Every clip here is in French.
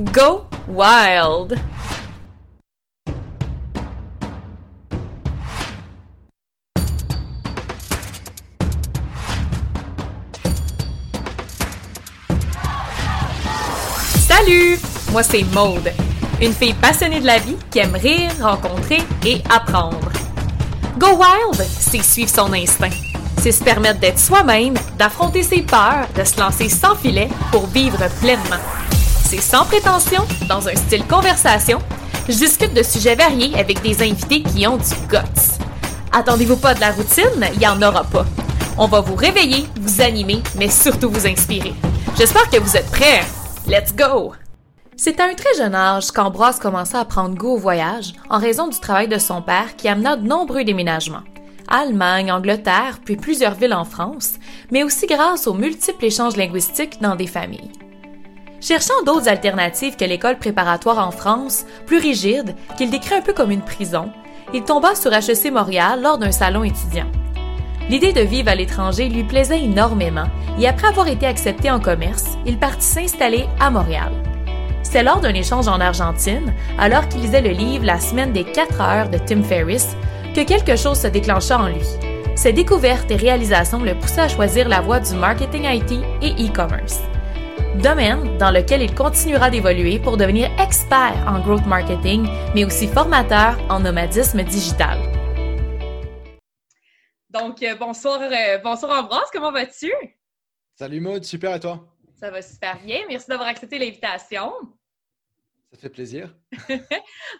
Go Wild! Salut! Moi c'est Maude, une fille passionnée de la vie qui aime rire, rencontrer et apprendre. Go Wild, c'est suivre son instinct. C'est se permettre d'être soi-même, d'affronter ses peurs, de se lancer sans filet pour vivre pleinement. C'est sans prétention, dans un style conversation. Je discute de sujets variés avec des invités qui ont du guts. Attendez-vous pas de la routine, il y en aura pas. On va vous réveiller, vous animer, mais surtout vous inspirer. J'espère que vous êtes prêts. Let's go! C'est à un très jeune âge qu'Ambroise commença à prendre goût au voyage en raison du travail de son père qui amena de nombreux déménagements. Allemagne, Angleterre, puis plusieurs villes en France, mais aussi grâce aux multiples échanges linguistiques dans des familles. Cherchant d'autres alternatives que l'école préparatoire en France, plus rigide, qu'il décrit un peu comme une prison, il tomba sur HEC Montréal lors d'un salon étudiant. L'idée de vivre à l'étranger lui plaisait énormément et après avoir été accepté en commerce, il partit s'installer à Montréal. C'est lors d'un échange en Argentine, alors qu'il lisait le livre La semaine des 4 heures de Tim Ferriss, que quelque chose se déclencha en lui. Ses découvertes et réalisations le poussaient à choisir la voie du marketing IT et e-commerce. Domaine dans lequel il continuera d'évoluer pour devenir expert en growth marketing, mais aussi formateur en nomadisme digital. Donc, euh, bonsoir, euh, bonsoir Ambroise, comment vas-tu? Salut Maud, super et toi? Ça va super bien. Merci d'avoir accepté l'invitation. Ça fait plaisir.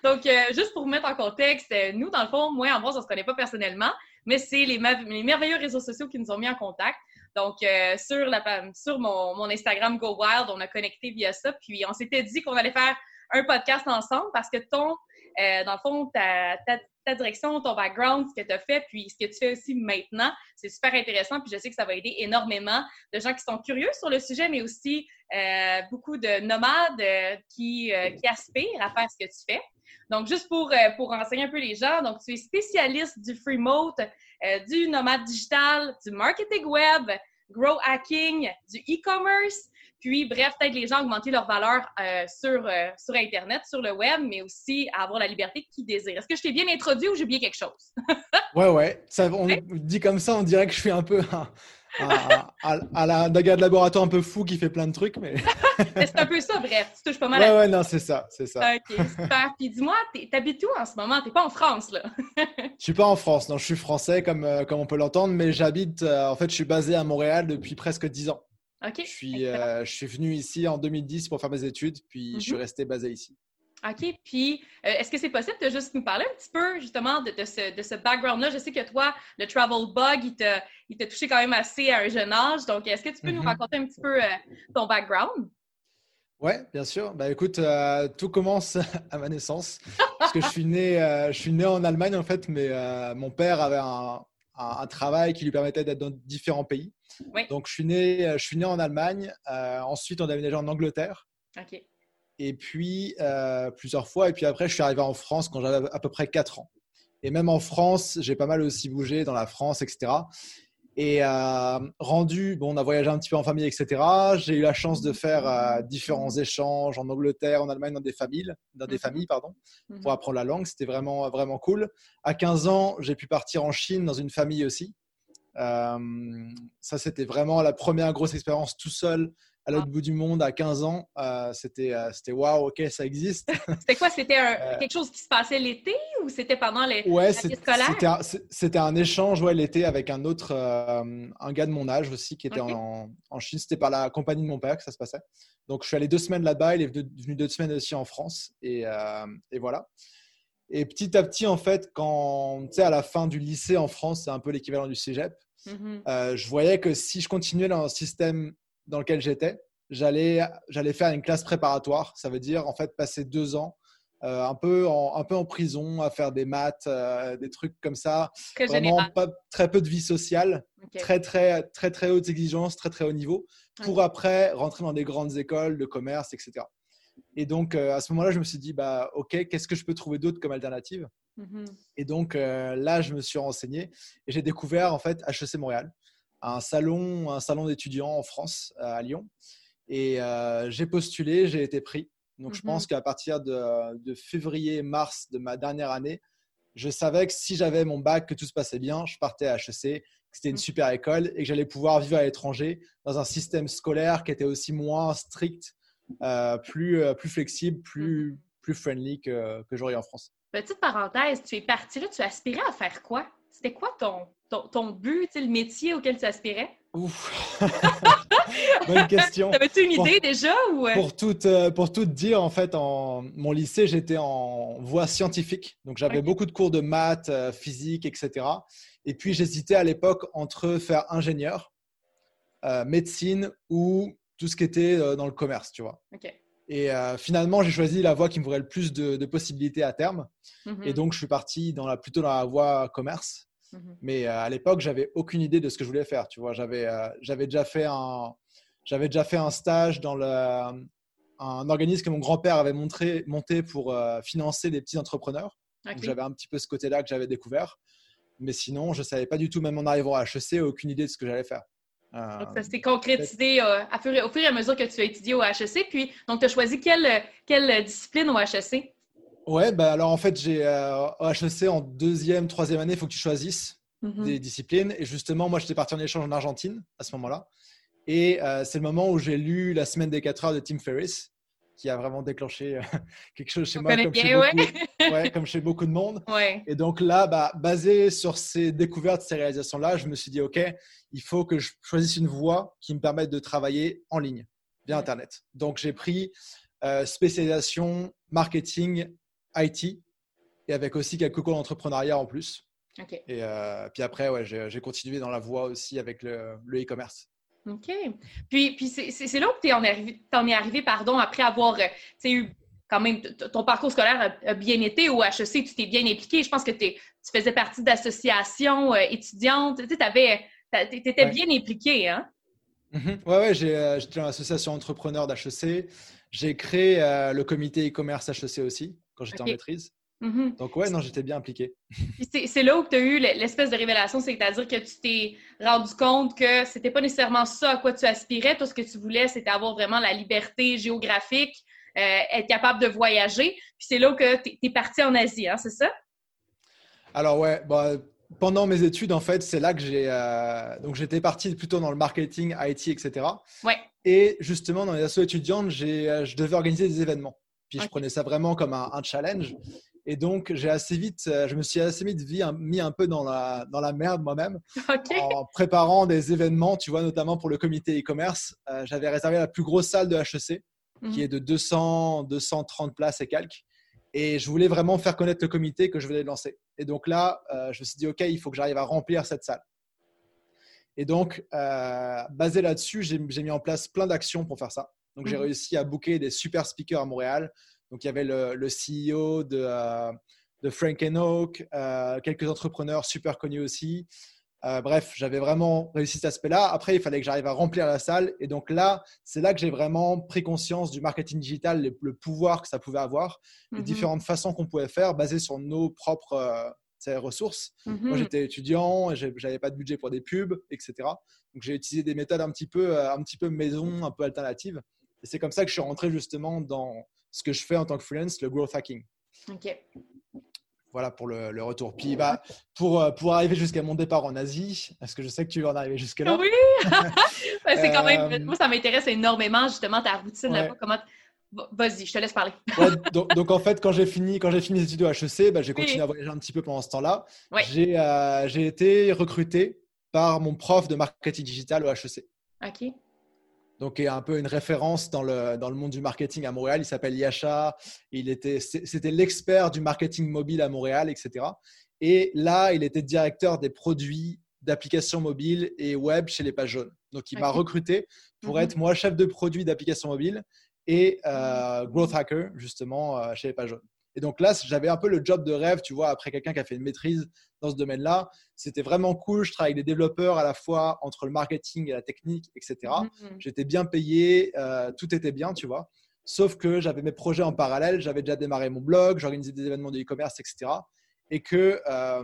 Donc, euh, juste pour vous mettre en contexte, euh, nous, dans le fond, moi et Ambroise, on ne se connaît pas personnellement, mais c'est les, merveilleux réseaux sociaux qui nous ont mis en contact. Donc, euh, sur, la, sur mon, Instagram Go Wild, on a connecté via ça, puis on s'était dit qu'on allait faire un podcast ensemble parce que ton, dans le fond, ta, ta, ta direction, ton background, ce que tu as fait, puis ce que tu fais aussi maintenant. C'est super intéressant, puis je sais que ça va aider énormément de gens qui sont curieux sur le sujet, mais aussi euh, beaucoup de nomades euh, qui, euh, qui, aspirent à faire ce que tu fais. Donc, juste pour, pour renseigner un peu les gens, donc tu es spécialiste du free remote, du nomade digital, du marketing web, grow hacking, du e-commerce. Puis, bref, peut-être les gens augmenter leur valeur euh, sur, euh, sur Internet, sur le web, mais aussi avoir la liberté qu'ils désirent. Est-ce que je t'ai bien introduit ou j'ai oublié quelque chose? ouais, ouais. Ça, on dit comme ça, on dirait que je suis un peu à, la gars de laboratoire un peu fou qui fait plein de trucs, mais. c'est un peu ça, bref. Tu touches pas mal ouais, Ouais, non, c'est ça, c'est ça. OK, super. Puis dis-moi, t'habites où en ce moment? T'es pas en France, là? je suis pas en France, non. Je suis français, comme, euh, comme on peut l'entendre, mais j'habite, en fait, je suis basé à Montréal depuis presque 10 ans. Je, suis, euh, je suis venu ici en 2010 pour faire mes études, puis je suis mhm. resté basé ici. OK. Puis, euh, est-ce que c'est possible de juste nous parler un petit peu, justement, de, ce, de ce background-là? Je sais que toi, le travel bug, il t'a, il touché quand même assez à un jeune âge. Donc, est-ce que tu peux nous mhm. raconter un petit peu euh, ton background? Oui, bien sûr. Bah, écoute, tout commence à ma naissance. parce que je suis né, je suis né en Allemagne, en fait, mais mon père avait un, un, travail qui lui permettait d'être dans différents pays. Donc, je suis, né, euh, je suis né en Allemagne. Euh, ensuite, on a déménagé en Angleterre. Et puis, euh, plusieurs fois. Et puis après, je suis arrivé en France quand j'avais à peu près 4 ans. Et même en France, j'ai pas mal aussi bougé dans la France, etc. Et euh, rendu, bon, on a voyagé un petit peu en famille, etc. J'ai eu la chance de faire euh, différents échanges en Angleterre, en Allemagne, dans des familles, dans des mhm. familles, pardon, pour mhm. apprendre la langue. C'était vraiment, vraiment cool. À 15 ans, j'ai pu partir en Chine dans une famille aussi. Euh, ça, c'était vraiment la première grosse expérience tout seul à l'autre bout du monde à 15 ans. Euh, c'était euh, c'était waouh, ok, ça existe. c'était quoi? C'était euh, quelque chose qui se passait l'été ou c'était pendant les ouais, scolaires C'était un, échange ouais, l'été avec un autre, un gars de mon âge aussi qui était en, en, Chine. C'était par la compagnie de mon père que ça se passait. Donc je suis allé deux semaines là-bas. Il est venu deux semaines aussi en France et, et voilà. Et petit à petit, en fait, quand tu sais, à la fin du lycée en France, c'est un peu l'équivalent du cégep. Mm-hmm. je voyais que si je continuais dans un système dans lequel j'étais, j'allais, j'allais faire une classe préparatoire. Ça veut dire en fait passer deux ans euh, un, peu en, un peu en prison à faire des maths, euh, des trucs comme ça. Vraiment pas, très peu de vie sociale, très, très, très, très hautes exigences, très, très haut niveau, pour après rentrer dans des grandes écoles de commerce, etc. Et donc, euh, à ce moment-là, je me suis dit, bah, OK, qu'est-ce que je peux trouver d'autre comme alternative? Mm-hmm. Et donc, là, je me suis renseigné et j'ai découvert, en fait, HEC Montréal un salon, un salon d'étudiants en France, à Lyon. Et euh, j'ai postulé, j'ai été pris. Donc, je Mhm. pense qu'à partir de, de février-mars de ma dernière année, je savais que si j'avais mon bac, que tout se passait bien, je partais à HEC, que c'était une Mhm. super école et que j'allais pouvoir vivre à l'étranger dans un système scolaire qui était aussi moins strict, euh, plus, euh, plus flexible, plus, plus friendly que, que j'aurais en France. Petite parenthèse, tu es parti là, tu aspirais à faire quoi? C'était quoi ton, ton, ton but, le métier auquel tu aspirais? Ouf. Bonne question. T'avais-tu une Pour- idée déjà ou... euh? Pour tout, euh, pour tout dire, en fait, en mon lycée, j'étais en voie scientifique. Donc, j'avais beaucoup de cours de maths, euh, physique, etc. Et puis, j'hésitais à l'époque entre faire ingénieur, euh, médecine ou tout ce qui était dans le commerce, tu vois. Et euh, finalement, j'ai choisi la voie qui m'ouvrait le plus de, de possibilités à terme. Mhm, Et donc, je suis parti dans la, plutôt dans la voie commerce. Mhm. Mais euh, à l'époque, j'avais aucune idée de ce que je voulais faire. Tu vois, j'avais euh, j'avais déjà fait un j'avais déjà fait un stage dans le, un organisme que mon grand-père avait montré, monté pour euh, financer des petits entrepreneurs. OK. Donc j'avais un petit peu ce côté-là que j'avais découvert. Mais sinon, je savais pas du tout, même en arrivant à HEC, aucune idée de ce que j'allais faire. Euh, Donc, ça s'est concrétisé euh, au fur et à mesure que tu as étudié au HEC. Puis, donc, tu as choisi quelle, quelle discipline au HEC? Ouais, bah alors en fait, j'ai euh, au HEC en deuxième, troisième année, il faut que tu choisisses. Mhm. des disciplines. Et justement, moi, j'étais parti en échange en Argentine à ce moment-là. Et euh, c'est le moment où j'ai lu La semaine des 4 heures de Tim Ferriss, qui a vraiment déclenché euh, quelque chose chez On moi, comme chez, ouais. beaucoup, ouais, comme chez beaucoup de monde. Ouais. Et donc là, bah, basé sur ces découvertes, ces réalisations-là, je me suis dit, OK, il faut que je choisisse une voie qui me permette de travailler en ligne, via. Internet. Donc j'ai pris euh, spécialisation marketing IT et avec aussi quelques cours d'entrepreneuriat en plus. Et euh, puis après, ouais, j'ai continué dans la voie aussi avec le e-commerce. OK. Puis, puis c'est là où tu en, es arrivé, pardon, après avoir euh, eu quand même ton parcours scolaire a, bien été au HEC, tu t'es bien impliqué. Je pense que tu faisais partie d'associations euh, étudiantes. Tu étais Ouais. bien impliqué, hein? Mhm. Ouais, ouais, j'étais dans l'association entrepreneur d'HEC. J'ai créé euh, le comité e-commerce HEC aussi quand j'étais en maîtrise. Mhm. Donc ouais, non, j'étais bien impliqué. C'est- là où tu as eu l'espèce de révélation, c'est-à-dire que tu t'es rendu compte que c'était pas nécessairement ça à quoi tu aspirais. Tout ce que tu voulais, c'était avoir vraiment la liberté géographique, euh, être capable de voyager. Puis c'est là où tu es, parti en Asie, hein, c'est ça? Alors ouais, bah, pendant mes études, en fait, c'est là que j'ai euh, donc j'étais parti plutôt dans le marketing, IT, etc. Ouais. Et justement, dans les assos étudiantes, euh, je devais organiser des événements. Puis je prenais ça vraiment comme un, un challenge. Et donc, j'ai assez vite, euh, je me suis assez vite vi- mis un peu dans la, dans la merde moi-même en préparant des événements, tu vois, notamment pour le comité e-commerce. Euh, j'avais réservé la plus grosse salle de HEC, Mhm. qui est de 200, 230 places et quelques. Et je voulais vraiment faire connaître le comité que je venais de lancer. Et donc là, euh, je me suis dit, OK, il faut que j'arrive à remplir cette salle. Et donc, euh, basé là-dessus, j'ai mis en place plein d'actions pour faire ça. Donc, j'ai Mhm. réussi à booker des super speakers à Montréal. Donc, il y avait le, le CEO de, euh, de Frank Oak, euh, quelques entrepreneurs super connus aussi. Euh, bref, j'avais vraiment réussi cet aspect-là. Après, il fallait que j'arrive à remplir la salle. Et donc là, c'est là que j'ai vraiment pris conscience du marketing digital, le, le pouvoir que ça pouvait avoir, les Mhm. différentes façons qu'on pouvait faire basées sur nos propres euh, ressources. Mhm. Moi, j'étais étudiant, j'avais pas de budget pour des pubs, etc. Donc, j'ai utilisé des méthodes un petit peu, un petit peu maison, un peu alternatives. Et c'est comme ça que je suis rentré justement dans ce que je fais en tant que freelance, le growth hacking. OK. Voilà pour le, le retour. Puis, bah, pour, euh, pour arriver jusqu'à mon départ en Asie, parce que je sais que tu veux en arriver jusque-là. Oui! Ben, c'est quand même. Euh, Moi, ça m'intéresse énormément, justement, ta routine Ouais. là-bas. Comment... Va- Vas-y, je te laisse parler. Ouais, donc, donc, en fait, quand j'ai fini, quand j'ai fini mes études au HEC, bah, j'ai Oui. continué à voyager un petit peu pendant ce temps-là. Ouais. J'ai euh, j'ai été recruté par mon prof de marketing digital au HEC. OK. Donc, est un peu une référence dans le, dans le monde du marketing à Montréal. Il s'appelle Yasha. Il était, c'était l'expert du marketing mobile à Montréal, etc. Et là, il était directeur des produits d'applications mobiles et web chez les pages jaunes. Donc, il m'a recruté pour Mhm. être moi chef de produit d'applications mobiles et euh, growth hacker justement euh, chez les pages jaunes. Et donc là, j'avais un peu le job de rêve, tu vois, après quelqu'un qui a fait une maîtrise dans ce domaine-là. C'était vraiment cool. Je travaille avec des développeurs à la fois entre le marketing et la technique, etc. Mhm. J'étais bien payé, euh, tout était bien, tu vois. Sauf que j'avais mes projets en parallèle, j'avais déjà démarré mon blog, j'organisais des événements de e-commerce, etc. Et que euh,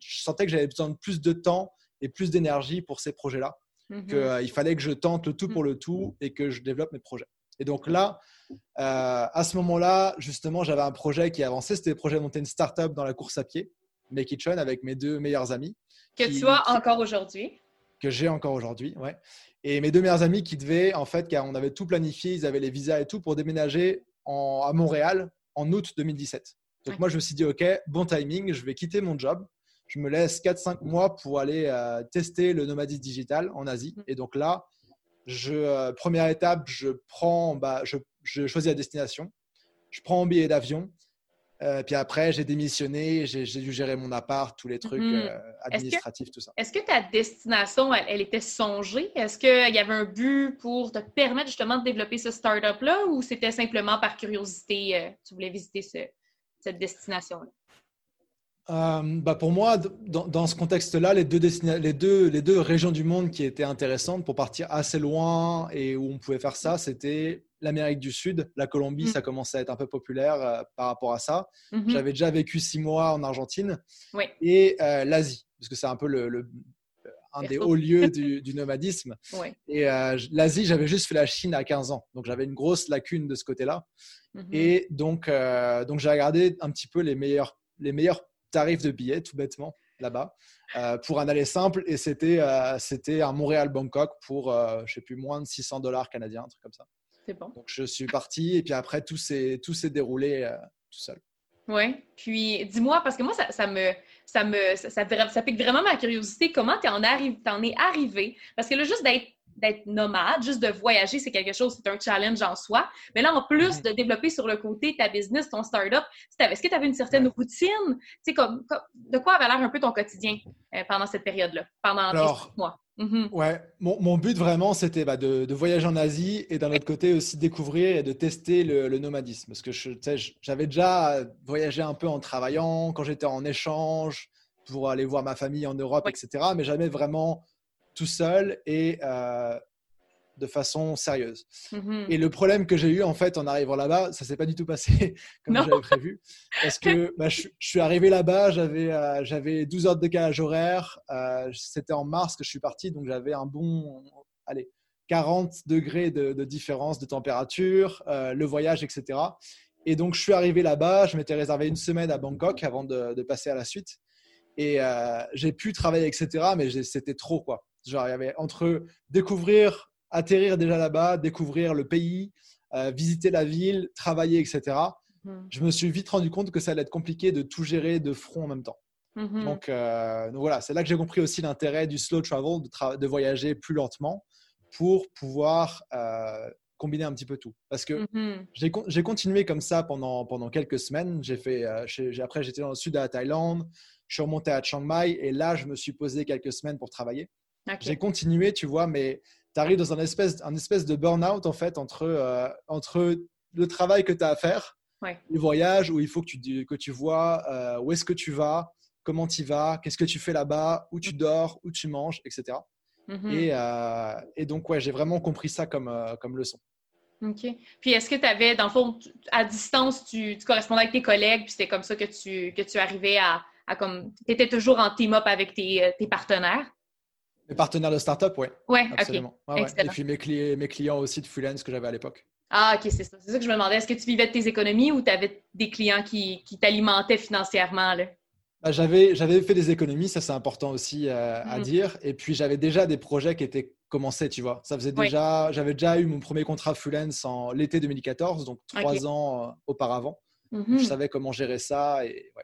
je sentais que j'avais besoin de plus de temps et plus d'énergie pour ces projets-là. Mhm. Qu'il fallait que je tente le tout Mhm. pour le tout et que je développe mes projets. Et donc là, à ce moment-là, justement, j'avais un projet qui avançait. C'était le projet de monter une startup dans la course à pied, Make It avec mes deux meilleurs amis. Que tu as encore aujourd'hui que j'ai encore aujourd'hui, ouais. Et mes deux meilleurs amis qui devaient, en fait, car on avait tout planifié, ils avaient les visas et tout pour déménager en, à Montréal en août 2017. Donc moi, je me suis dit, OK, bon timing, je vais quitter mon job. Je me laisse 4-5 mois pour aller euh, tester le nomadisme digital en Asie. Mm. Et donc là, je, euh, première étape, je prends, bah, je, je choisis la destination. Je prends un billet d'avion euh, puis après, j'ai démissionné, j'ai dû gérer mon appart, tous les trucs mhm. euh, administratifs, tout ça. Est-ce que ta destination, elle, était songée? Est-ce qu'il y avait un but pour te permettre justement de développer ce startup-là ou c'était simplement par curiosité, tu voulais visiter cette destination-là? Bah pour moi, dans, ce contexte-là, les deux, les, deux, les deux régions du monde qui étaient intéressantes pour partir assez loin et où on pouvait faire ça, c'était l'Amérique du Sud, la Colombie, mm. ça commençait à être un peu populaire euh, par rapport à ça. Mm-hmm. J'avais déjà vécu six mois en Argentine et euh, l'Asie, parce que c'est un peu le, un des hauts lieux du, nomadisme. Et euh, l'Asie, j'avais juste fait la Chine à 15 ans, donc j'avais une grosse lacune de ce côté-là. Mm-hmm. Et donc, donc j'ai regardé un petit peu les meilleurs, les meilleurs tarifs de billets, tout bêtement, là-bas. pour un aller simple et c'était c'était un Montréal-Bangkok pour je sais plus moins de 600 dollars canadiens, un truc comme ça. Donc je suis parti et puis après tout s'est tout s'est déroulé euh, tout seul. Oui. Puis dis-moi, parce que moi, ça, me, ça, me, ça, ça, pique vraiment ma curiosité. Comment tu en, en es arrivé? Parce que là, juste d'être d'être nomade, juste de voyager, c'est quelque chose, c'est un challenge en soi. Mais là, en plus de développer sur le côté ta business, ton startup, est-ce que tu avais une certaine routine? Tu sais, comme, de quoi avait l'air un peu ton quotidien euh, pendant cette période-là, pendant Alors, mois? Mm-hmm. Ouais, mon, but vraiment, c'était bah, de, voyager en Asie et d'un autre côté aussi découvrir et de tester le, nomadisme. Parce que j'avais déjà voyagé un peu en travaillant, quand j'étais en échange, pour aller voir ma famille en Europe, etc. Mais jamais vraiment tout seul et euh, de façon sérieuse. Mm-hmm. Et le problème que j'ai eu en fait en arrivant là-bas, ça s'est pas du tout passé comme j'avais prévu. Parce que bah, je, suis arrivé là-bas, j'avais euh, j'avais 12 heures de décalage horaire. Euh, C'était en mars que je suis parti, donc j'avais un bon, allez, 40 degrés de, différence de température, euh, le voyage, etc. Et donc je suis arrivé là-bas, je m'étais réservé une semaine à Bangkok avant de, de passer à la suite. Et euh, j'ai pu travailler, etc. Mais c'était trop quoi. Genre, il y avait entre découvrir atterrir déjà là-bas, découvrir le pays, euh, visiter la ville, travailler, etc. Mhm. Je me suis vite rendu compte que ça allait être compliqué de tout gérer de front en même temps. Mhm. Euh, donc, voilà, c'est là que j'ai compris aussi l'intérêt du slow travel, de, voyager plus lentement pour pouvoir euh, combiner un petit peu tout. Parce que mhm. j'ai continué comme ça pendant, pendant quelques semaines. J'ai fait, après, j'étais dans le sud de la Thaïlande, je suis remonté à Chiang Mai et là, je me suis posé quelques semaines pour travailler. J'ai continué, tu vois, mais tu arrives dans un espèce, un espèce de burn-out en fait entre, euh, entre le travail que tu as à faire, ouais. le voyage où il faut que tu, que tu vois euh, où est-ce que tu vas, comment tu vas, qu'est-ce que tu fais là-bas, où tu dors, où tu manges, etc. Et, euh, et, donc, ouais, j'ai vraiment compris ça comme, comme leçon. OK. Puis est-ce que tu avais, dans le fond, à distance, tu, tu, correspondais avec tes collègues, puis c'était comme ça que tu, que tu arrivais à, à comme. Tu étais toujours en team-up avec tes, tes partenaires? Mes partenaires de start-up, oui. Oui, absolument. Et puis mes, clients aussi de freelance que j'avais à l'époque. Ah, ok, c'est ça. C'est ça que je me demandais. Est-ce que tu vivais de tes économies ou tu avais des clients qui, t'alimentaient financièrement? Là? Bah, j'avais, j'avais fait des économies, ça c'est important aussi euh, à mhm. dire. Et puis j'avais déjà des projets qui étaient commencés, tu vois. Ça faisait déjà, j'avais déjà eu mon premier contrat freelance en l'été 2014, donc trois ans euh, auparavant. Mhm. Je savais comment gérer ça et ouais.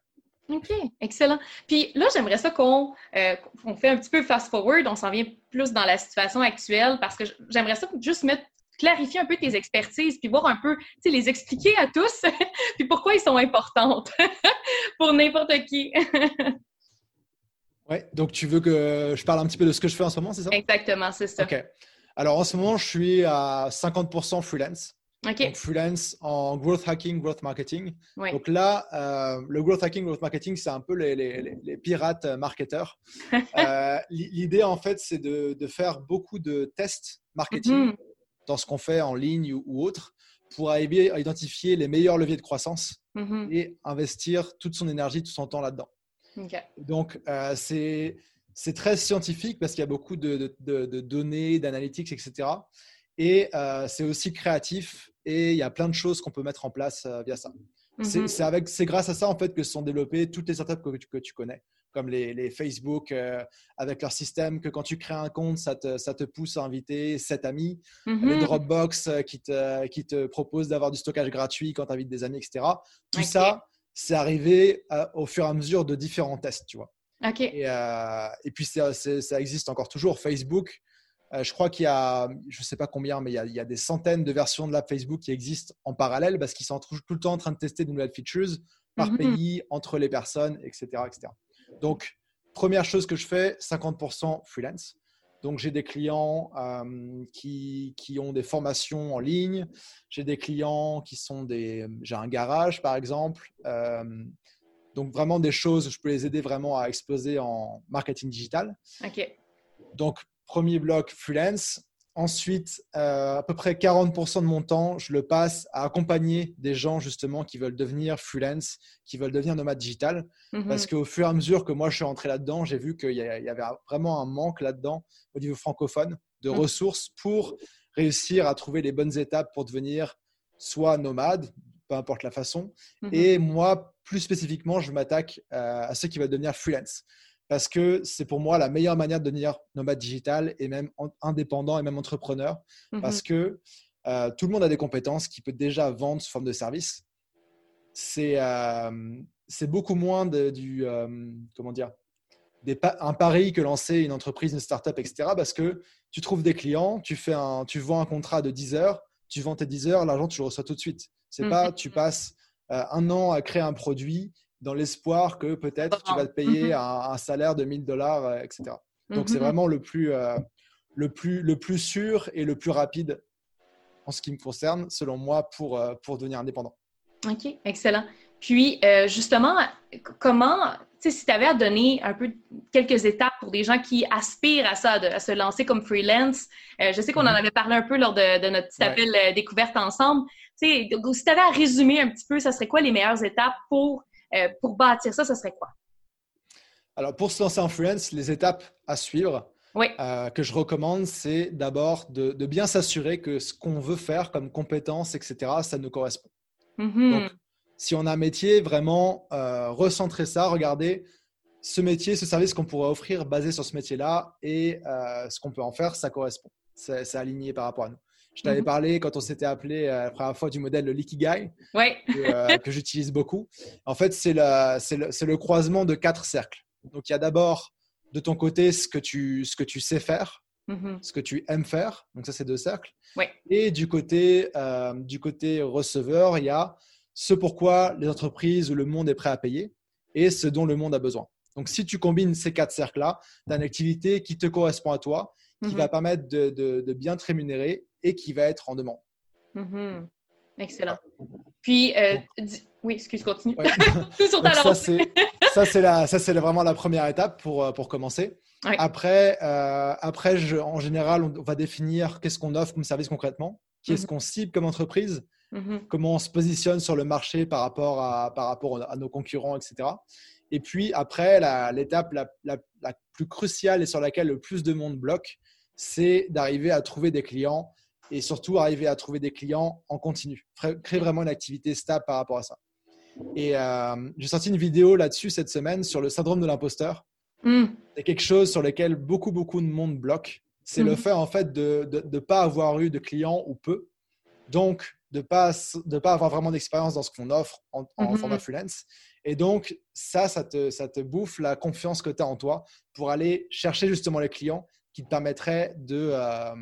OK, excellent. Puis là, j'aimerais ça qu'on euh, fait un petit peu fast-forward, on s'en vient plus dans la situation actuelle parce que j'aimerais ça juste mettre clarifier un peu tes expertises, puis voir un peu, tu sais, les expliquer à tous, puis pourquoi ils sont importantes pour n'importe qui. oui, donc tu veux que je parle un petit peu de ce que je fais en ce moment, c'est ça? Exactement, c'est ça. OK. Alors en ce moment, je suis à 50% freelance. Donc, freelance en growth hacking, growth marketing. Donc là, euh, le growth hacking, growth marketing, c'est un peu les, les, les pirates marketeurs. euh, L'idée, en fait, c'est de, de, faire beaucoup de tests marketing mm-hmm. dans ce qu'on fait en ligne ou, autre pour arriver à identifier les meilleurs leviers de croissance mm-hmm. et investir toute son énergie, tout son temps là-dedans. Donc, euh, c'est très scientifique parce qu'il y a beaucoup de, de, de données, d'analytics, etc. Et c'est aussi créatif et il y a plein de choses qu'on peut mettre en place via ça. Mhm. C'est grâce à ça en fait que se sont développées toutes les startups que, que tu connais, comme les, Facebook euh, avec leur système que quand tu crées un compte, ça te, ça te pousse à inviter sept amis, mhm. les Dropbox euh, qui te, qui te proposent d'avoir du stockage gratuit quand tu invites des amis, etc. Tout ça, c'est arrivé euh, au fur et à mesure de différents tests, tu vois. Et, et, puis ça, ça existe encore toujours. Facebook, euh, je crois qu'il y a, je ne sais pas combien, mais il y, a, des centaines de versions de l'app Facebook qui existent en parallèle parce qu'ils sont tout le temps en train de tester de nouvelles features par mhm. pays, entre les personnes, etc., etc. Donc, première chose que je fais, 50% freelance. Donc, j'ai des clients euh, qui, qui, ont des formations en ligne. J'ai des clients qui sont des. J'ai un garage, par exemple. Euh, donc, vraiment des choses où je peux les aider vraiment à exploser en marketing digital. OK. Donc, Premier bloc freelance. Ensuite, euh, à peu près 40% de mon temps, je le passe à accompagner des gens justement qui veulent devenir freelance, qui veulent devenir nomades digital. Mhm. Parce qu'au fur et à mesure que moi je suis rentré là-dedans, j'ai vu qu'il y, avait vraiment un manque là-dedans au niveau francophone de mhm. ressources pour réussir à trouver les bonnes étapes pour devenir soit nomade, peu importe la façon. Mhm. Et moi, plus spécifiquement, je m'attaque euh, à ceux qui veulent devenir freelance parce que c'est pour moi la meilleure manière de devenir nomade digital et même indépendant et même entrepreneur mmh parce que euh, tout le monde a des compétences qui peut déjà vendre sous forme de service. C'est euh, beaucoup moins de, du euh, comment dire des, un pari que lancer une entreprise, une startup, etc. Parce que tu trouves des clients, tu fais un, tu vends un contrat de 10 heures, tu vends tes 10 heures, l'argent tu le reçois tout de suite. C'est mmh pas tu passes un an à créer un produit dans l'espoir que peut-être tu vas te payer mhm. un, salaire de 1000 dollars, euh, etc. Donc, c'est mhm. vraiment le plus, euh, le, plus, le plus sûr et le plus rapide en ce qui me concerne, selon moi, pour, euh, pour devenir indépendant. OK, excellent. Puis, justement, comment, tu sais, si tu avais à donner un peu quelques étapes pour des gens qui aspirent à ça, à se lancer comme freelance, je sais qu'on en mhm. avait parlé un peu lors de, notre petit appel découverte ensemble. Tu sais, si tu avais à résumer un petit peu, ça serait quoi les meilleures étapes pour euh, pour bâtir ça, ce serait quoi? Alors, pour se lancer en freelance, les étapes à suivre oui. Euh, que je recommande, c'est d'abord de, bien s'assurer que ce qu'on veut faire comme compétence, etc., ça nous correspond. Mm-hmm. Donc, si on a un métier, vraiment euh, recentrer ça, regarder ce métier, ce service qu'on pourrait offrir basé sur ce métier-là et ce qu'on peut en faire, ça correspond. C'est aligné par rapport à nous. Je t'avais mhm. parlé quand on s'était appelé euh, la première fois du modèle le Likigai, euh, que, j'utilise beaucoup. En fait, c'est le, le, croisement de quatre cercles. Donc, il y a d'abord de ton côté ce que tu, ce que tu sais faire, mhm. ce que tu aimes faire. Donc, ça, c'est deux cercles. Et du côté, euh, du côté receveur, il y a ce pourquoi les entreprises ou le monde est prêt à payer et ce dont le monde a besoin. Donc, si tu combines ces quatre cercles-là, tu as une activité qui te correspond à toi, qui mhm. va permettre de, de, bien te rémunérer et qui va être en demande. Mhm. Excellent. Puis, euh, oui, excuse, continue. ça, c'est la, ça, c'est vraiment la première étape pour, euh, pour commencer. Après, euh, après je, en général, on va définir qu'est-ce qu'on offre comme service concrètement, qui est-ce mhm. qu'on cible comme entreprise, comment on se positionne sur le marché par rapport à, par rapport à nos concurrents, etc. Et puis après, l'étape la, la, la, plus cruciale et sur laquelle le plus de monde bloque, c'est d'arriver à trouver des clients et surtout arriver à trouver des clients en continu. Créer vraiment une activité stable par rapport à ça. Et euh, j'ai sorti une vidéo là-dessus cette semaine sur le syndrome de l'imposteur. Hmm. C'est quelque chose sur lequel beaucoup, beaucoup de monde bloque. C'est le hmm. fait en fait de ne pas avoir eu de clients ou peu. Donc, de ne pas, de pas avoir vraiment d'expérience dans ce qu'on offre en, en hmm. format freelance. Et donc, ça, ça te, ça te bouffe la confiance que tu as en toi pour aller chercher justement les clients qui te permettrait de, euh,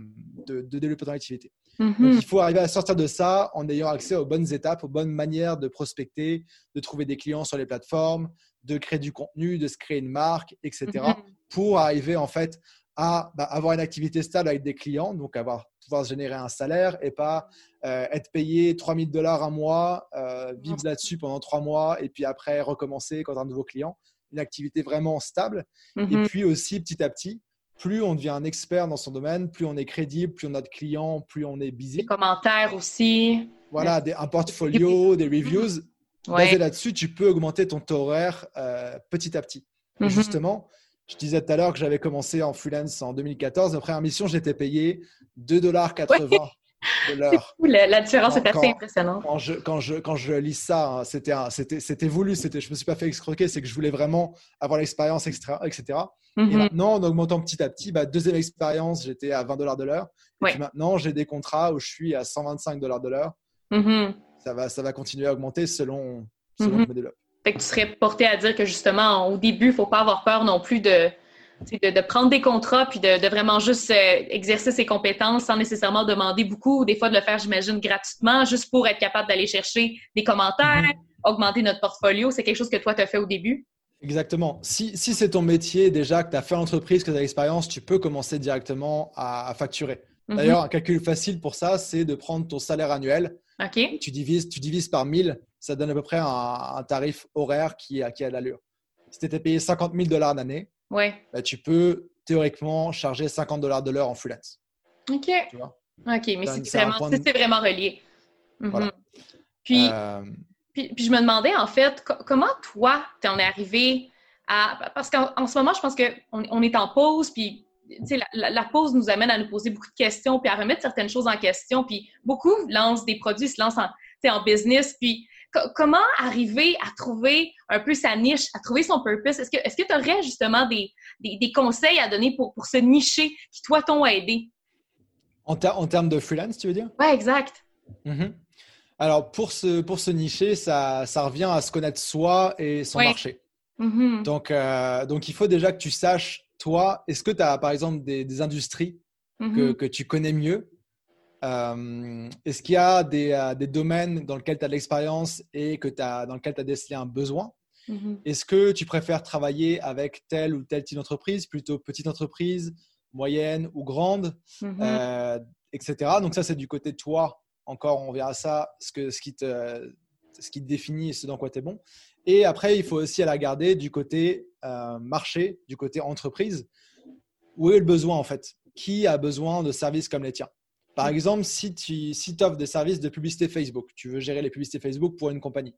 de, développer ton activité. Mhm. Donc, il faut arriver à sortir de ça en ayant accès aux bonnes étapes, aux bonnes manières de prospecter, de trouver des clients sur les plateformes, de créer du contenu, de se créer une marque, etc. Mhm. pour arriver en fait à bah, avoir une activité stable avec des clients, donc avoir, pouvoir générer un salaire et pas euh, être payé 3000 dollars un mois, euh, vivre là-dessus pendant trois mois et puis après recommencer quand un nouveau client. Une activité vraiment stable. Et mhm. puis aussi, petit à petit, plus on devient un expert dans son domaine, plus on est crédible, plus on a de clients, plus on est busy. Des commentaires aussi. Voilà, des, un portfolio, des reviews. Basé là-dessus, tu peux augmenter ton taux horaire euh, petit à petit. Mhm. Justement, Je disais tout à l'heure que j'avais commencé en freelance en 2014. Ma première mission, j'étais payé 2,80$ La, différence est assez impressionnante. Quand je, quand, je, quand je lis ça, hein, c'était, c'était, voulu. C'était, je ne me suis pas fait excroquer. C'est que je voulais vraiment avoir l'expérience, etc. etc. Et mhm. maintenant, en augmentant petit à petit, bah, deuxième expérience, j'étais à 20 dollars de l'heure. Et puis maintenant, j'ai des contrats où je suis à 125 dollars de l'heure. Mhm. ça, va, ça va continuer à augmenter selon, selon je me développe. Fait que tu serais porté à dire que justement, au début, il ne faut pas avoir peur non plus de, de, prendre des contrats puis de, vraiment juste euh, exercer ses compétences sans nécessairement demander beaucoup, ou des fois de le faire, j'imagine, gratuitement, juste pour être capable d'aller chercher des commentaires, mhm. augmenter notre portfolio. C'est quelque chose que toi, tu as fait au début? Exactement. Si, c'est ton métier déjà, que tu as fait l'entreprise, que tu as l'expérience, tu peux commencer directement à, facturer. Mhm. D'ailleurs, un calcul facile pour ça, c'est de prendre ton salaire annuel. Tu divises, tu divises par 1000, ça donne à peu près un, tarif horaire qui, qui a de l'allure. Si tu étais payé 50 000 dollars l'année, ouais. Bah, tu peux théoriquement charger 50 dollars de l'heure en freelance. OK. Tu vois? OK, mais c'est vraiment, vraiment, relié. Mhm. Puis, euh, puis, je me demandais, en fait, comment toi, tu en es arrivé à. Parce qu'en ce moment, je pense qu'on on est en pause, puis la, la, pause nous amène à nous poser beaucoup de questions, puis à remettre certaines choses en question. Puis beaucoup lancent des produits, se lancent en, en business, puis comment arriver à trouver un peu sa niche, à trouver son purpose? Est-ce que tu aurais justement des, des, conseils à donner pour, pour se nicher qui, toi, t'ont aidé? En, en, termes de freelance, tu veux dire? Oui, exact. Mm-hmm. Alors, pour se, pour se nicher, ça, ça revient à se connaître soi et son marché. Mm-hmm. donc, euh, donc, il faut déjà que tu saches, toi, est-ce que tu as, par exemple, des, industries que, mm-hmm. que, tu connais mieux? Euh, Est-ce qu'il y a des, euh, des, domaines dans lesquels tu as de l'expérience et que as, dans lesquels tu as décelé un besoin? Est-ce que tu préfères travailler avec telle ou telle type d'entreprise, plutôt petite entreprise, moyenne ou grande, etc. Donc ça, c'est du côté de toi. Encore, on verra ça, ce, que, ce, qui, te, ce qui te définit et ce dans quoi tu es bon. Et après, il faut aussi la garder du côté euh, marché, du côté entreprise. Où est le besoin en fait? Qui a besoin de services comme les tiens? Par exemple, si tu si offres des services de publicité Facebook, tu veux gérer les publicités Facebook pour une compagnie.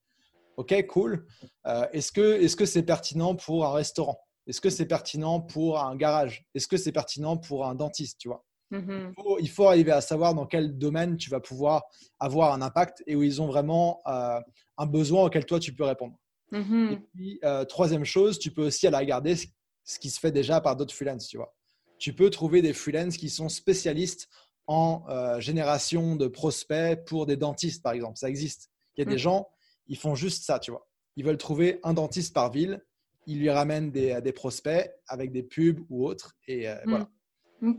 Ok, cool. Euh, est-ce que est-ce que c'est pertinent pour un restaurant? Est-ce que c'est pertinent pour un garage? Est-ce que c'est pertinent pour un dentiste Tu vois? Mhm. Il, faut, arriver à savoir dans quel domaine tu vas pouvoir avoir un impact et où ils ont vraiment euh, un besoin auquel toi tu peux répondre. Mhm. Et puis, euh, troisième chose, tu peux aussi aller regarder ce, qui se fait déjà par d'autres freelances. Tu, vois. tu peux trouver des freelances qui sont spécialistes en euh, génération de prospects pour des dentistes, par exemple. Ça existe. Il y a des mhm. gens, ils font juste ça, tu vois. Ils veulent trouver un dentiste par ville, ils lui ramènent des, des prospects avec des pubs ou autres, et voilà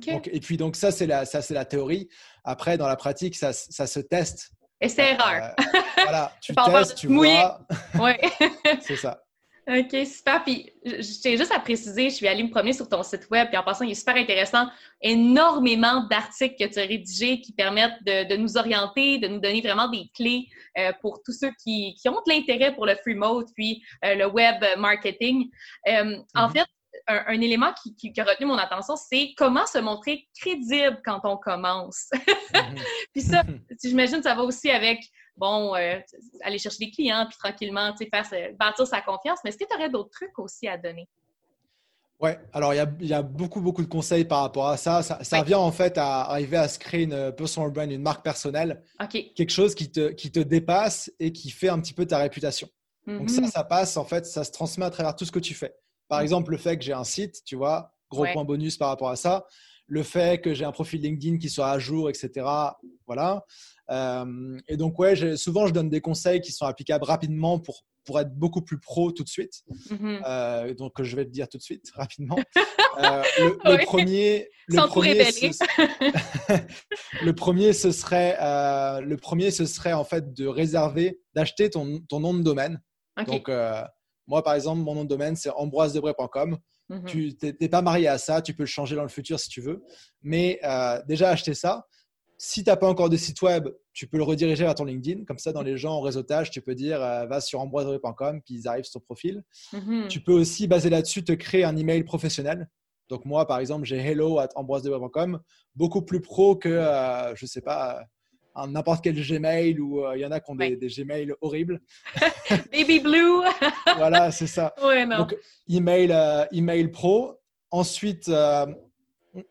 et puis, donc, ça, c'est la, ça, c'est la théorie. Après, dans la pratique, ça, ça se teste. Et c'est erreur. Euh, voilà, tu testes, tu vois. Oui. c'est ça. OK, super. Puis, je tiens juste à préciser, je suis allée me promener sur ton site web, puis en passant, il est super intéressant. Énormément d'articles que tu as rédigés qui permettent de, de, nous orienter, de nous donner vraiment des clés euh, pour tous ceux qui, qui ont de l'intérêt pour le free mode, puis euh, le web marketing. Euh, En mm-hmm. fait, un, élément qui, a retenu mon attention, c'est comment se montrer crédible quand on commence. Mhm. puis ça, j'imagine ça va aussi avec, bon, euh, aller chercher des clients, puis tranquillement, tu sais, faire, bâtir sa confiance. Mais est-ce que tu aurais d'autres trucs aussi à donner? Oui, alors il y, a, beaucoup, beaucoup de conseils par rapport à ça. Ça, vient en fait à arriver à se créer une personal brand, une marque personnelle. Quelque chose qui te, qui te dépasse et qui fait un petit peu ta réputation. Donc ça, mhm. ça passe, en fait, ça se transmet à travers tout ce que tu fais. Par exemple, le fait que j'ai un site, tu vois, gros point bonus par rapport à ça. Le fait que j'ai un profil LinkedIn qui soit à jour, etc. Voilà. Euh, et donc, ouais, souvent, je donne des conseils qui sont applicables rapidement pour, pour être beaucoup plus pro tout de suite. Mm-hmm. Euh, donc, je vais te dire tout de suite, rapidement. Euh, le, premier, le premier, ce, le premier, ce serait, le premier, ce serait en fait de réserver, d'acheter ton, ton nom de domaine. Donc, moi, par exemple, mon nom de domaine, c'est ambroisedebray.com. Mhm. Tu n'es pas marié à ça, tu peux le changer dans le futur si tu veux. Mais euh, déjà, acheter ça. Si tu n'as pas encore de site web, tu peux le rediriger vers ton LinkedIn. Comme ça, dans les gens en réseautage, tu peux dire euh, va sur ambroisedebray.com, puis ils arrivent sur ton profil. Mhm. Tu peux aussi, basé là-dessus, te créer un email professionnel. Donc, moi, par exemple, j'ai hello at ambroisedebray.com, beaucoup plus pro que, euh, je ne sais pas, n'importe quel Gmail ou il y en a qui ont des, Gmail horribles. Baby Blue. voilà, c'est ça. Ouais, non. Donc, email, email pro. Ensuite,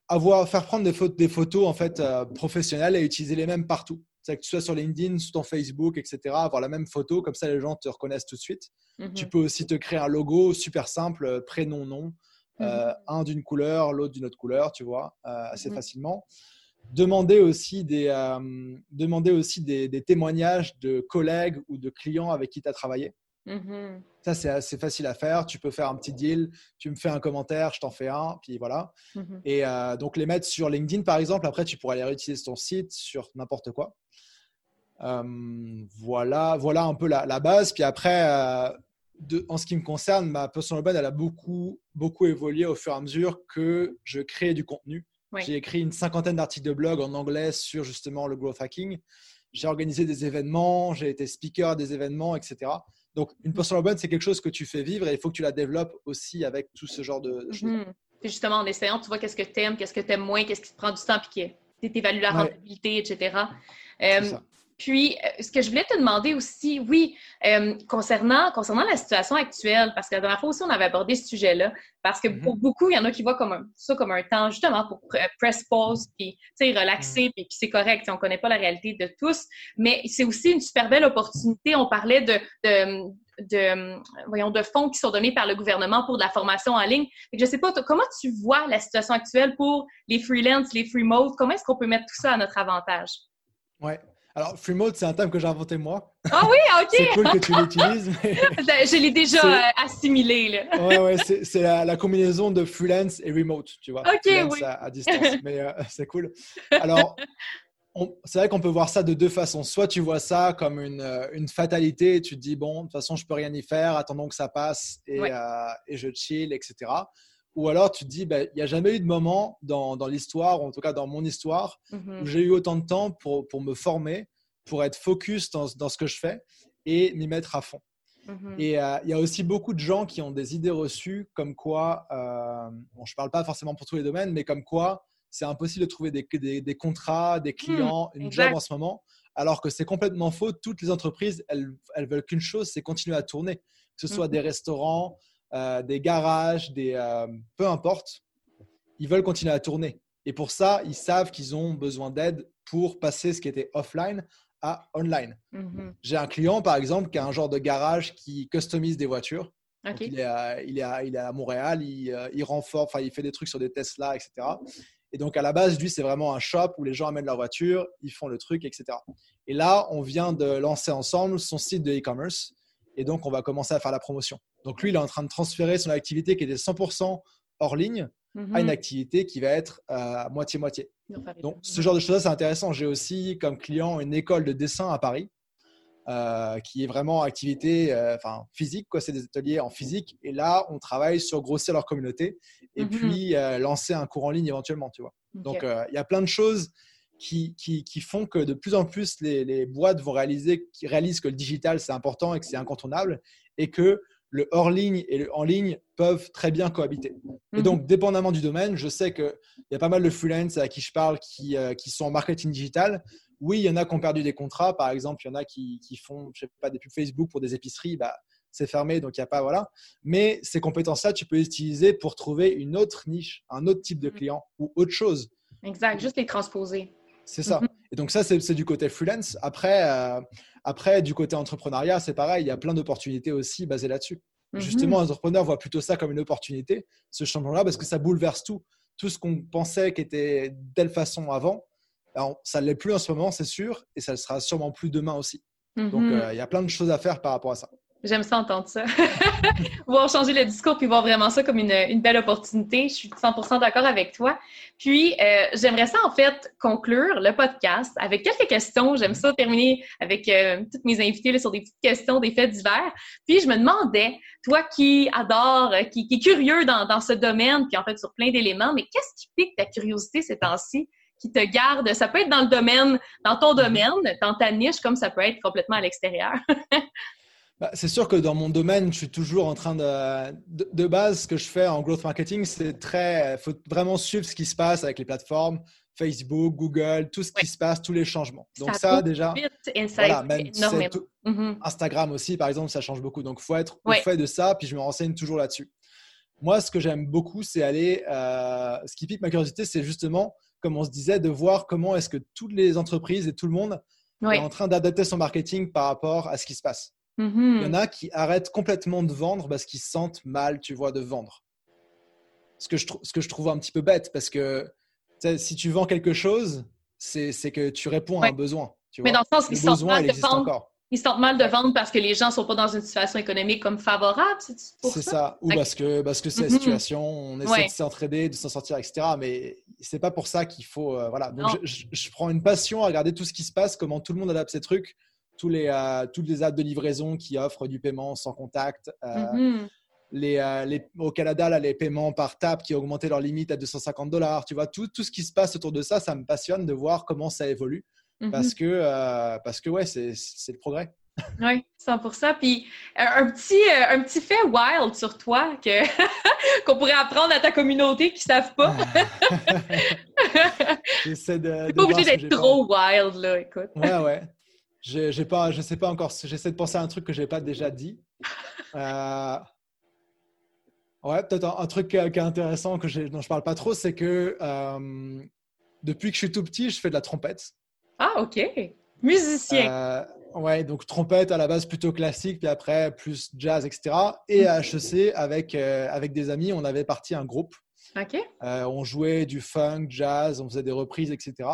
avoir, faire prendre des, photos, des photos en fait, professionnelles et utiliser les mêmes partout que tu sois sur LinkedIn, sur ton Facebook, etc., avoir la même photo, comme ça les gens te reconnaissent tout de suite. Mhm. Tu peux aussi te créer un logo super simple, euh, prénom, nom, euh, mhm. un d'une couleur, l'autre d'une autre couleur, tu vois, euh, assez mhm. facilement. Demander aussi, des, demander aussi des, témoignages de collègues ou de clients avec qui tu as travaillé. Mhm. Ça, c'est assez facile à faire. Tu peux faire un petit deal, tu me fais un commentaire, je t'en fais un, puis voilà. Mhm. Et euh, donc, les mettre sur LinkedIn, par exemple. Après, tu pourrais les réutiliser sur ton site, sur n'importe quoi. Euh, voilà, voilà un peu la, base. Puis après, euh, de, en ce qui me concerne, ma personal brand, elle a beaucoup, beaucoup évolué au fur et à mesure que je crée du contenu. J'ai écrit une cinquantaine d'articles de blog en anglais sur justement le growth hacking. J'ai organisé des événements, j'ai été speaker à des événements, etc. Donc, une personal brand, c'est quelque chose que tu fais vivre et il faut que tu la développes aussi avec tout ce genre de, choses. Mhm. Justement, en essayant, tu vois qu'est-ce que tu aimes, qu'est-ce que tu aimes moins, qu'est-ce qui te prend du temps, puis qui t'évalues la rentabilité, etc. Puis, euh, ce que je voulais te demander aussi, oui, euh, concernant, concernant la situation actuelle, parce que la dernière fois aussi, on avait abordé ce sujet-là, parce que pour mm-hmm. beaucoup, il y en a qui voient comme ça comme un temps justement pour press pause, puis relaxer, mm. puis, c'est correct. On ne connaît pas la réalité de tous, mais c'est aussi une super belle opportunité. On parlait de, de, de, voyons, de fonds qui sont donnés par le gouvernement pour de la formation en ligne. je ne sais pas, comment tu vois la situation actuelle pour les freelance, les free mode? Comment est-ce qu'on peut mettre tout ça à notre avantage? Ouais. Alors, free mode, c'est un terme que j'ai inventé moi. Ah oui, ok. c'est cool que tu l'utilises. je l'ai déjà euh, assimilé. Là. ouais, ouais, c'est la, combinaison de freelance et remote, tu vois. Ok, oui. À, distance, mais euh, c'est cool. Alors, c'est vrai qu'on peut voir ça de deux façons. Soit tu vois ça comme une, euh, une, fatalité, tu te dis, bon, de toute façon, je peux rien y faire, attendons que ça passe et, et je chill, etc. Ou alors tu te dis, ben, il n'y a jamais eu de moment dans, dans l'histoire, en tout cas dans mon histoire, mhm. où j'ai eu autant de temps pour, pour, me former, pour être focus dans, dans ce que je fais et m'y mettre à fond. Mhm. Et euh, il y a aussi beaucoup de gens qui ont des idées reçues comme quoi, euh, bon, je ne parle pas forcément pour tous les domaines, mais comme quoi c'est impossible de trouver des, des, des contrats, des clients, hmm, une job en ce moment, alors que c'est complètement faux. Toutes les entreprises, elles, elles veulent qu'une chose, c'est continuer à tourner, que ce soit mhm. des restaurants, euh, des garages, des, euh, peu importe, ils veulent continuer à tourner. Et pour ça, ils savent qu'ils ont besoin d'aide pour passer ce qui était offline à online. Mhm. J'ai un client, par exemple, qui a un genre de garage qui customise des voitures. il, est à, il, est à, il, est à, Montréal, il, euh, il renforce, enfin, il fait des trucs sur des Tesla, etc. Et donc, à la base, lui, c'est vraiment un shop où les gens amènent leur voiture, ils font le truc, etc. Et là, on vient de lancer ensemble son site de e-commerce. Et donc, on va commencer à faire la promotion. Donc lui, il est en train de transférer son activité qui était 100% hors ligne à une mhm. activité qui va être à moitié-moitié. Donc ce genre de choses, c'est intéressant. J'ai aussi comme client une école de dessin à Paris. Euh, qui est vraiment activité euh, enfin, physique, quoi. c'est des ateliers en physique. Et là, on travaille sur grossir leur communauté et mhm. puis euh, lancer un cours en ligne éventuellement. Tu vois. Donc, il y a plein de choses qui, qui, qui, font que de plus en plus, les, les boîtes vont réaliser, qui réalisent que le digital, c'est important et que c'est incontournable et que le hors ligne et le en ligne peuvent très bien cohabiter. Et donc, mhm. dépendamment du domaine, je sais qu'il y a pas mal de freelance à qui je parle qui, euh, qui, sont en marketing digital. Oui, il y en a qui ont perdu des contrats. Par exemple, il y en a qui, qui font, je sais pas, des pubs Facebook pour des épiceries. Bah, c'est fermé, donc il n'y a pas, voilà. Mais ces compétences-là, tu peux les utiliser pour trouver une autre niche, un autre type de mhm. client ou autre chose. Exact, juste les transposer. C'est ça. Mhm. Et donc ça, c'est du côté freelance. Après, euh, après, du côté entrepreneuriat, c'est pareil, il y a plein d'opportunités aussi basées là-dessus. Mhm. Justement, les entrepreneurs voient plutôt ça comme une opportunité, ce changement-là, parce que ça bouleverse tout. Tout ce qu'on pensait qui était de telle façon avant, ça ne l'est plus en ce moment, c'est sûr, et ça ne sera sûrement plus demain aussi. Donc, mhm. euh, il y a plein de choses à faire par rapport à ça. J'aime ça entendre ça. voir changer le discours puis voir vraiment ça comme une, une belle opportunité. Je suis 100% d'accord avec toi. Puis, euh, j'aimerais ça en fait conclure le podcast avec quelques questions. J'aime ça terminer avec euh, toutes mes invités sur des petites questions, des faits divers. Puis, je me demandais, toi qui adore, qui, qui est curieux dans, dans ce domaine, puis en fait sur plein d'éléments, mais qu'est-ce qui pique ta curiosité ces temps-ci? qui te garde? Ça peut être dans le domaine, dans ton domaine, dans ta niche, comme ça peut être complètement à l'extérieur. Bah, c'est sûr que dans mon domaine, je suis toujours en train de, de, base, ce que je fais en growth marketing, c'est très, faut vraiment suivre ce qui se passe avec les plateformes, Facebook, Google, tout ce qui se passe, tous les changements. Donc ça, déjà, voilà, même mm-hmm. Instagram aussi, par exemple, ça change beaucoup. Donc faut être au fait de ça, puis je me renseigne toujours là-dessus. Moi, ce que j'aime beaucoup, c'est aller. Euh, ce qui pique ma curiosité, c'est justement, comme on se disait, de voir comment est-ce que toutes les entreprises et tout le monde est en train d'adapter son marketing par rapport à ce qui se passe. Il y en a qui arrêtent complètement de vendre parce qu'ils se sentent mal, tu vois, de vendre. Ce que je, ce que je trouve un petit peu bête parce que si tu vends quelque chose, c'est que tu réponds à un besoin. Tu Mais dans le sens, ils sentent mal de vendre. Ils sentent mal de vendre parce que les gens ne sont pas dans une situation économique comme favorable, c'est ça? ça? Ou parce que parce que c'est la mm-hmm. situation, on essaie de s'entraider, de s'en sortir, etc. Mais c'est pas pour ça qu'il faut. Euh, voilà. Donc je, prends une passion à regarder tout ce qui se passe, comment tout le monde adapte ses trucs, tous les euh, toutes les apps de livraison qui offrent du paiement sans contact. Euh, mm-hmm. Euh, les, au Canada, là, les paiements par tap qui ont augmenté leur limite à 250 dollars. Tu vois, tout, tout, ce qui se passe autour de ça, ça me passionne de voir comment ça évolue. Mhm. Parce, que, euh, parce que, ouais, c'est le progrès. Oui, 100%. Puis un petit, un petit fait wild sur toi qu'on pourrait apprendre à ta communauté qui ne savent pas. J'essaie de. pas obligé d'être trop wild, là, écoute. Ouais, ouais. J'ai pas, je sais pas encore. J'essaie de penser à un truc que je n'ai pas déjà dit. Euh, Ouais, peut-être un, truc qui est, intéressant que dont je parle pas trop, c'est que euh, depuis que je suis tout petit, je fais de la trompette. Ah, ok. Musicien. Euh, ouais, donc trompette à la base plutôt classique, puis après plus jazz, etc. Et à HEC, avec, euh, avec des amis, on avait parti un groupe. Ok. on jouait du funk, jazz, on faisait des reprises, etc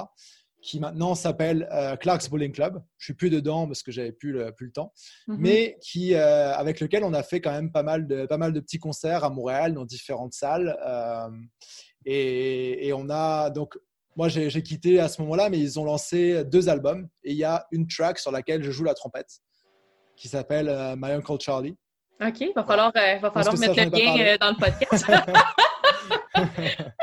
qui maintenant s'appelle euh, Clark's Bowling Club. Je suis plus dedans parce que j'avais plus le, plus le temps, mhm. mais qui, euh, avec lequel on a fait quand même pas mal de, pas mal de petits concerts à Montréal dans différentes salles. Euh, et, et, on a donc, moi j'ai quitté à ce moment-là, mais ils ont lancé deux albums et il y a une track sur laquelle je joue la trompette qui s'appelle My Uncle Charlie. Ok, va falloir, va falloir mettre le lien dans le podcast.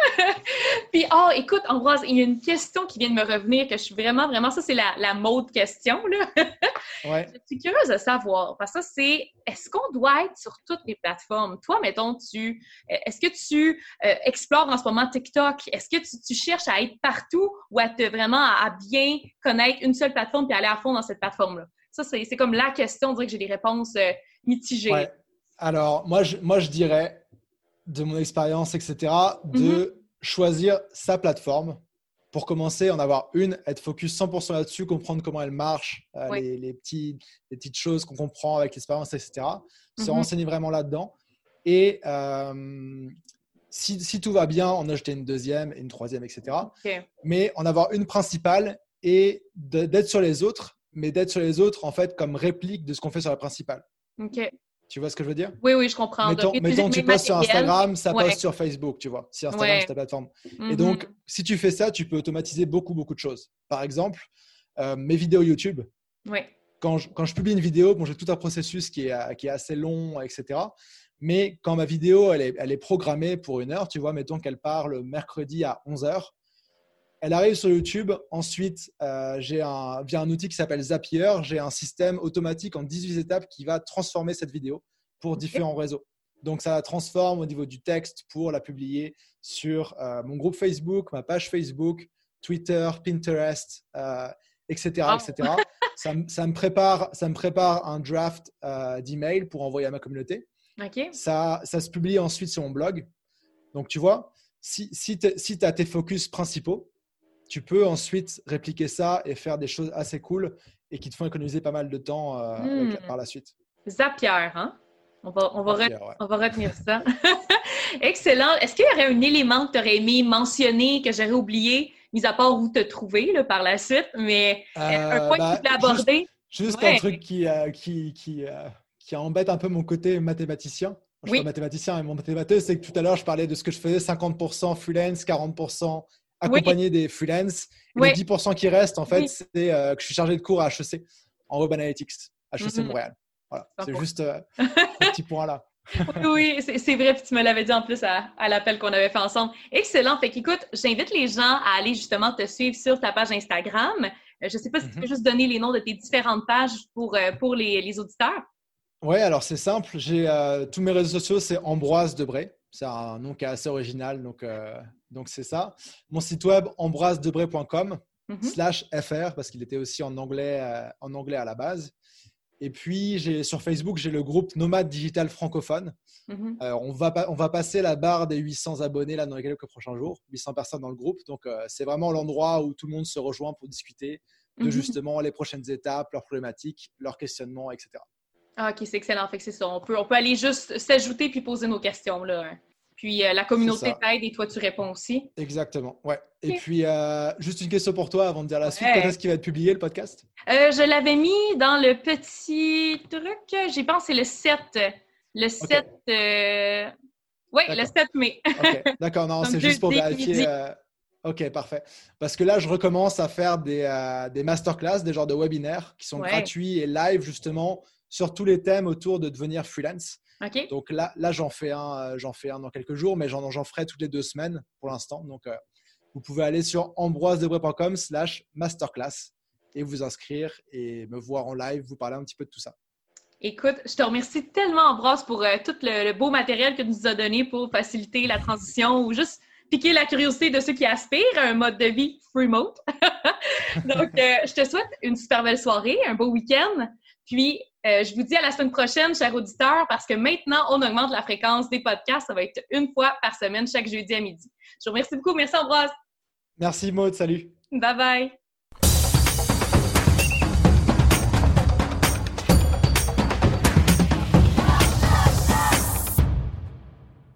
Puis, oh, écoute, Ambroise, il y a une question qui vient de me revenir que je suis vraiment, vraiment, ça, c'est la, la mode question, là. ouais. Je suis curieuse de savoir, parce que ça, c'est, est-ce qu'on doit être sur toutes les plateformes? Toi, mettons, tu, euh, est-ce que tu euh, explores en ce moment TikTok? Est-ce que tu, cherches à être partout ou à te vraiment à, bien connaître une seule plateforme puis aller à fond dans cette plateforme-là? Ça, c'est comme la question, on dirait que j'ai des réponses euh, mitigées. Ouais. Alors, moi je, moi, je dirais, de mon expérience, etc., de mm-hmm choisir sa plateforme. Pour commencer, en avoir une, être focus 100% là-dessus, comprendre comment elle marche, euh, les, petits, les petites choses qu'on comprend avec l'expérience, etc. Se mhm. renseigner vraiment là-dedans. Et euh, si, tout va bien, en acheter une deuxième, une troisième, etc. Mais en avoir une principale et d'être sur les autres, mais d'être sur les autres en fait comme réplique de ce qu'on fait sur la principale. Tu vois ce que je veux dire? Oui, oui, je comprends. Mettons, tu postes sur Instagram, ça poste sur Facebook, tu vois, si Instagram c'est ta plateforme. Et mm-hmm. donc, si tu fais ça, tu peux automatiser beaucoup, beaucoup de choses. Par exemple, euh, mes vidéos YouTube. Oui. Quand je, quand je publie une vidéo, bon, j'ai tout un processus qui est, qui est assez long, etc. Mais quand ma vidéo, elle est, elle est programmée pour une heure, tu vois, mettons qu'elle part le mercredi à 11 heures, elle arrive sur YouTube. Ensuite, euh, j'ai un, via un outil qui s'appelle Zapier, j'ai un système automatique en 18 étapes qui va transformer cette vidéo pour différents réseaux. Donc, ça la transforme au niveau du texte pour la publier sur euh, mon groupe Facebook, ma page Facebook, Twitter, Pinterest, etc. Euh, etc. ça, me prépare, ça me prépare un draft d'email pour envoyer à ma communauté. Ça, ça se publie ensuite sur mon blog. Donc, tu vois, si, si tu as tes focus principaux, tu peux ensuite répliquer ça et faire des choses assez cool et qui te font économiser pas mal de temps euh, hmm. par la suite. Zapier, hein? On va, on va, retenir ça. Excellent. Est-ce qu'il y aurait un élément que tu aurais aimé mentionner, que j'aurais oublié, mis à part où te trouver là, par la suite, mais euh, un point que tu voulais aborder? Juste, un truc qui, euh, qui, qui, qui, embête un peu mon côté mathématicien. Je suis pas mathématicien, mais mon mathématicien, c'est que tout à l'heure, je parlais de ce que je faisais 50% freelance, 40% accompagner des freelance. les 10% qui restent, en fait, c'est euh, que je suis chargé de cours à HEC en Web Analytics, HEC mhm. Montréal. Voilà, c'est juste euh, un petit point là. oui, c'est vrai, puis tu me l'avais dit en plus à, l'appel qu'on avait fait ensemble. Excellent. Fait qu'écoute, j'invite les gens à aller justement te suivre sur ta page Instagram. Euh, je ne sais pas si tu mhm. peux juste donner les noms de tes différentes pages pour, pour les, les auditeurs. Oui, alors c'est simple. J'ai tous mes réseaux sociaux, c'est Ambroise Debré. C'est un nom qui est assez original, donc Donc, c'est ça. Mon site web, ambroisedebré.com Mhm. slash FR, parce qu'il était aussi en anglais, euh, en anglais à la base. Et puis, sur Facebook, j'ai le groupe Nomade Digital Francophone. Mhm. Euh, on, va, on va passer la barre des 800 abonnés là, dans les quelques prochains jours, 800 personnes dans le groupe. Donc, euh, c'est vraiment l'endroit où tout le monde se rejoint pour discuter de Mhm. justement les prochaines étapes, leurs problématiques, leurs questionnements, etc. Ah, ok, c'est excellent. Fait que c'est ça. On peut, on peut aller juste s'ajouter puis poser nos questions. Là. hein. Puis euh, la communauté t'aide et toi, tu réponds aussi. Exactement. Ouais. Et puis, euh, juste une question pour toi avant de dire la suite. Ouais. Quand est-ce qu'il va être publié le podcast? Euh, je l'avais mis dans le petit truc. Pense, c'est le 7. Le 7. euh, Oui, le D'accord. 7 mai. D'accord, non, c'est juste pour vérifier. Ok, parfait. Parce que là, je recommence à faire des, des masterclass, des genres de webinaires qui sont Ouais. gratuits et live justement sur tous les thèmes autour de devenir freelance. Donc là, là j'en fais un, euh, j'en fais un dans quelques jours, mais j'en, j'en ferai toutes les deux semaines pour l'instant. Donc, euh, vous pouvez aller sur ambroisedebré.com slash masterclass et vous inscrire et me voir en live, vous parler un petit peu de tout ça. Écoute, je te remercie tellement, Ambroise, pour euh, tout le, le beau matériel que tu nous as donné pour faciliter la transition ou juste piquer la curiosité de ceux qui aspirent à un mode de vie remote. Donc, euh, je te souhaite une super belle soirée, un beau week-end. Puis, euh, je vous dis à la semaine prochaine, chers auditeurs, parce que maintenant, on augmente la fréquence des podcasts. Ça va être une fois par semaine, chaque jeudi à midi. Je vous remercie beaucoup. Merci, Ambroise. Merci Maud, salut. Bye bye.